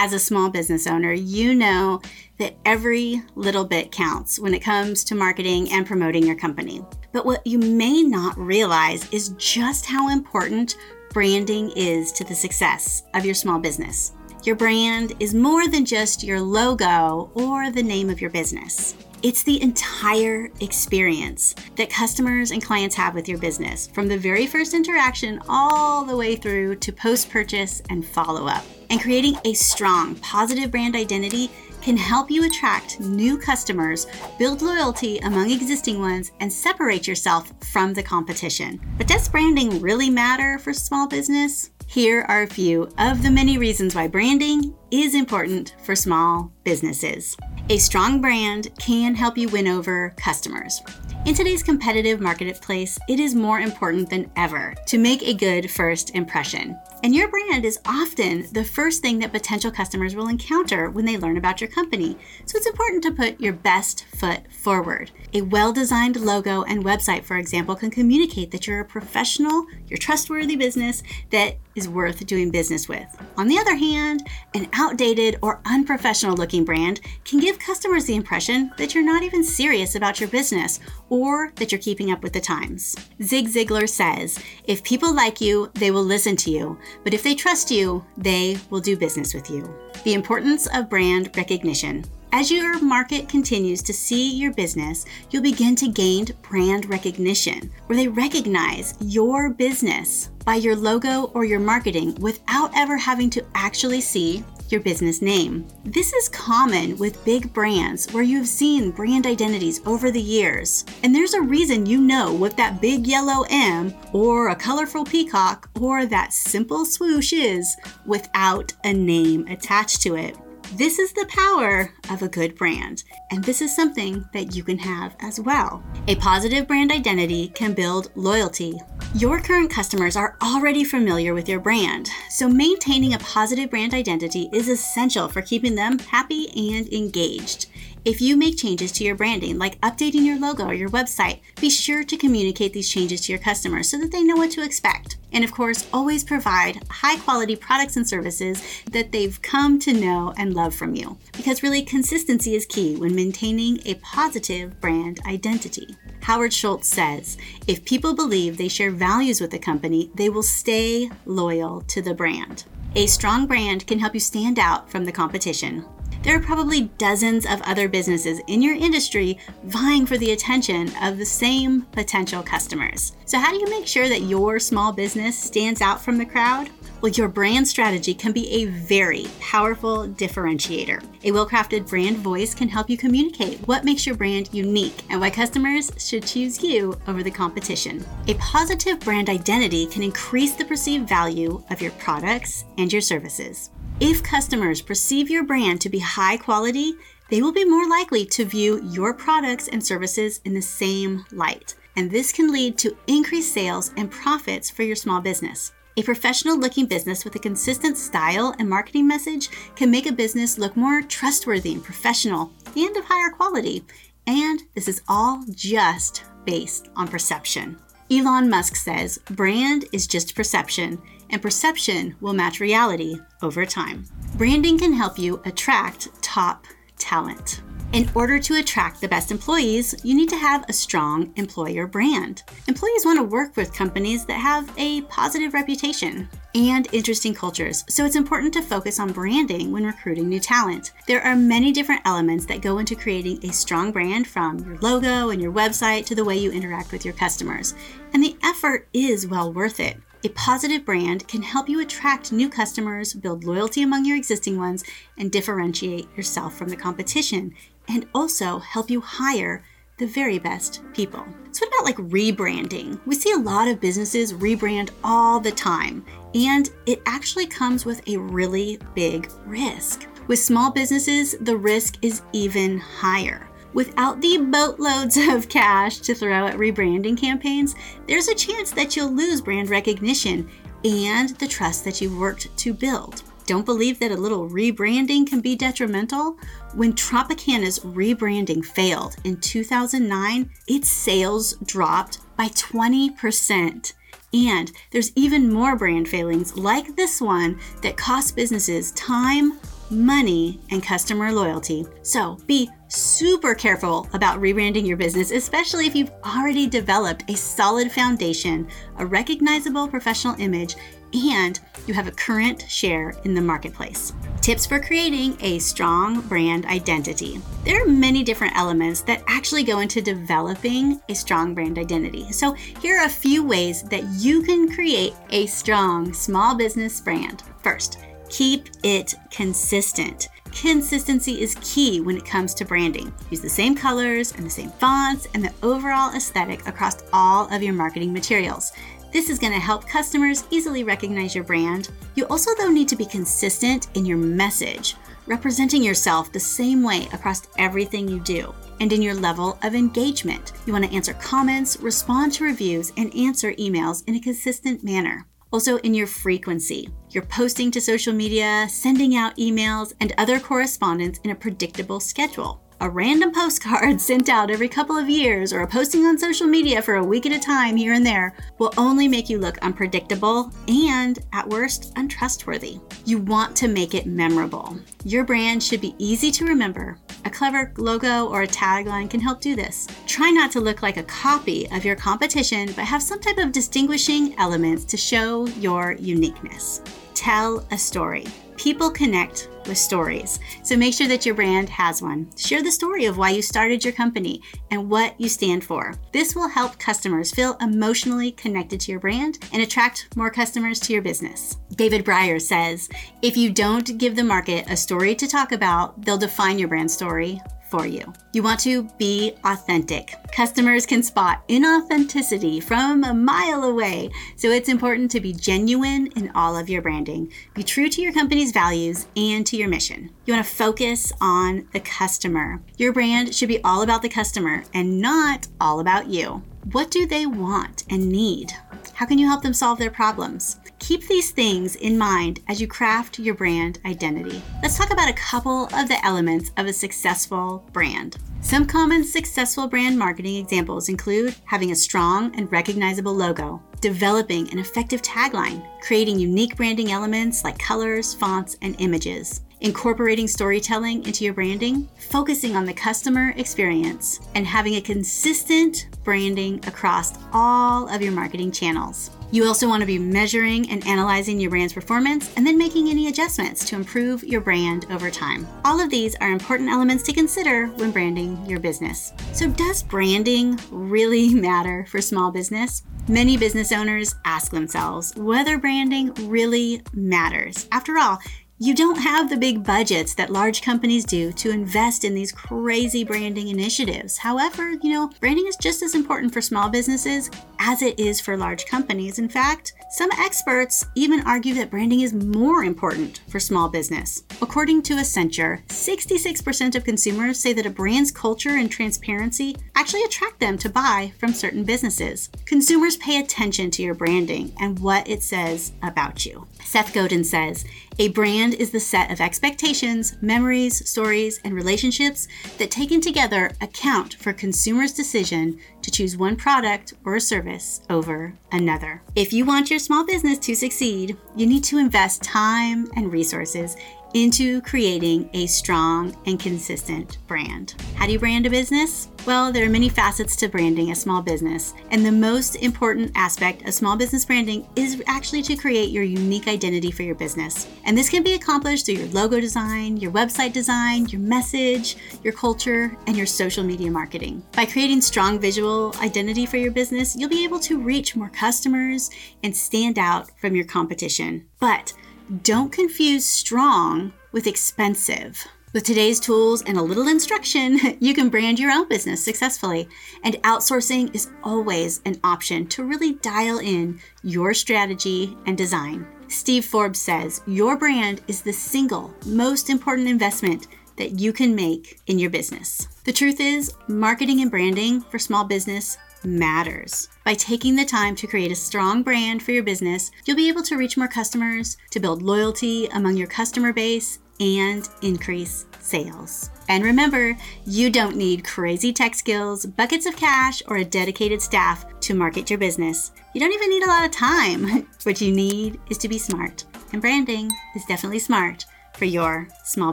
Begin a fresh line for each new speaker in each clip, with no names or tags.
As a small business owner, you know that every little bit counts when it comes to marketing and promoting your company. But what you may not realize is just how important branding is to the success of your small business. Your brand is more than just your logo or the name of your business. It's the entire experience that customers and clients have with your business, from the very first interaction all the way through to post purchase and follow up. And creating a strong, positive brand identity can help you attract new customers, build loyalty among existing ones, and separate yourself from the competition. But does branding really matter for small business? Here are a few of the many reasons why branding is important for small businesses. A strong brand can help you win over customers. In today's competitive marketplace, it is more important than ever to make a good first impression. And your brand is often the first thing that potential customers will encounter when they learn about your company. So it's important to put your best foot forward. A well designed logo and website, for example, can communicate that you're a professional, you're trustworthy business that is worth doing business with. On the other hand, an outdated or unprofessional looking brand can give customers the impression that you're not even serious about your business or that you're keeping up with the times. Zig Ziglar says if people like you, they will listen to you, but if they trust you, they will do business with you. The importance of brand recognition. As your market continues to see your business, you'll begin to gain brand recognition, where they recognize your business by your logo or your marketing without ever having to actually see your business name. This is common with big brands where you've seen brand identities over the years. And there's a reason you know what that big yellow M or a colorful peacock or that simple swoosh is without a name attached to it. This is the power of a good brand, and this is something that you can have as well. A positive brand identity can build loyalty. Your current customers are already familiar with your brand, so maintaining a positive brand identity is essential for keeping them happy and engaged. If you make changes to your branding, like updating your logo or your website, be sure to communicate these changes to your customers so that they know what to expect. And of course, always provide high quality products and services that they've come to know and love from you. Because really, consistency is key when maintaining a positive brand identity. Howard Schultz says if people believe they share values with the company, they will stay loyal to the brand. A strong brand can help you stand out from the competition. There are probably dozens of other businesses in your industry vying for the attention of the same potential customers. So, how do you make sure that your small business stands out from the crowd? Well, your brand strategy can be a very powerful differentiator. A well crafted brand voice can help you communicate what makes your brand unique and why customers should choose you over the competition. A positive brand identity can increase the perceived value of your products and your services. If customers perceive your brand to be high quality, they will be more likely to view your products and services in the same light. And this can lead to increased sales and profits for your small business. A professional looking business with a consistent style and marketing message can make a business look more trustworthy and professional and of higher quality. And this is all just based on perception. Elon Musk says brand is just perception, and perception will match reality over time. Branding can help you attract top talent. In order to attract the best employees, you need to have a strong employer brand. Employees want to work with companies that have a positive reputation and interesting cultures, so it's important to focus on branding when recruiting new talent. There are many different elements that go into creating a strong brand from your logo and your website to the way you interact with your customers, and the effort is well worth it. A positive brand can help you attract new customers, build loyalty among your existing ones, and differentiate yourself from the competition, and also help you hire the very best people. So, what about like rebranding? We see a lot of businesses rebrand all the time, and it actually comes with a really big risk. With small businesses, the risk is even higher. Without the boatloads of cash to throw at rebranding campaigns, there's a chance that you'll lose brand recognition and the trust that you've worked to build. Don't believe that a little rebranding can be detrimental? When Tropicana's rebranding failed in 2009, its sales dropped by 20%. And there's even more brand failings like this one that cost businesses time, money, and customer loyalty. So be super careful about rebranding your business, especially if you've already developed a solid foundation, a recognizable professional image, and you have a current share in the marketplace. Tips for creating a strong brand identity. There are many different elements that actually go into developing a strong brand identity. So, here are a few ways that you can create a strong small business brand. First, keep it consistent. Consistency is key when it comes to branding. Use the same colors and the same fonts and the overall aesthetic across all of your marketing materials. This is going to help customers easily recognize your brand. You also, though, need to be consistent in your message, representing yourself the same way across everything you do. And in your level of engagement, you want to answer comments, respond to reviews, and answer emails in a consistent manner. Also, in your frequency, you're posting to social media, sending out emails, and other correspondence in a predictable schedule a random postcard sent out every couple of years or a posting on social media for a week at a time here and there will only make you look unpredictable and, at worst, untrustworthy. You want to make it memorable. Your brand should be easy to remember. A clever logo or a tagline can help do this. Try not to look like a copy of your competition, but have some type of distinguishing elements to show your uniqueness. Tell a story. People connect with stories. So make sure that your brand has one. Share the story of why you started your company and what you stand for. This will help customers feel emotionally connected to your brand and attract more customers to your business. David Brier says if you don't give the market a story to talk about, they'll define your brand story for you. You want to be authentic. Customers can spot inauthenticity from a mile away, so it's important to be genuine in all of your branding. Be true to your company's values and to your mission. You want to focus on the customer. Your brand should be all about the customer and not all about you. What do they want and need? How can you help them solve their problems? Keep these things in mind as you craft your brand identity. Let's talk about a couple of the elements of a successful brand. Some common successful brand marketing examples include having a strong and recognizable logo, developing an effective tagline, creating unique branding elements like colors, fonts, and images, incorporating storytelling into your branding, focusing on the customer experience, and having a consistent branding across all of your marketing channels. You also want to be measuring and analyzing your brand's performance and then making any adjustments to improve your brand over time. All of these are important elements to consider when branding your business. So, does branding really matter for small business? Many business owners ask themselves whether branding really matters. After all, you don't have the big budgets that large companies do to invest in these crazy branding initiatives. However, you know, branding is just as important for small businesses as it is for large companies. In fact, some experts even argue that branding is more important for small business. According to Accenture, 66% of consumers say that a brand's culture and transparency actually attract them to buy from certain businesses. Consumers pay attention to your branding and what it says about you. Seth Godin says, a brand is the set of expectations, memories, stories, and relationships that taken together account for consumers' decision to choose one product or a service over another. If you want your small business to succeed, you need to invest time and resources into creating a strong and consistent brand. How do you brand a business? Well, there are many facets to branding a small business, and the most important aspect of small business branding is actually to create your unique identity for your business. And this can be accomplished through your logo design, your website design, your message, your culture, and your social media marketing. By creating strong visual identity for your business, you'll be able to reach more customers and stand out from your competition. But don't confuse strong with expensive. With today's tools and a little instruction, you can brand your own business successfully. And outsourcing is always an option to really dial in your strategy and design. Steve Forbes says your brand is the single most important investment that you can make in your business. The truth is, marketing and branding for small business matters. By taking the time to create a strong brand for your business, you'll be able to reach more customers, to build loyalty among your customer base, and increase sales. And remember, you don't need crazy tech skills, buckets of cash, or a dedicated staff to market your business. You don't even need a lot of time. what you need is to be smart. And branding is definitely smart for your small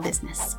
business.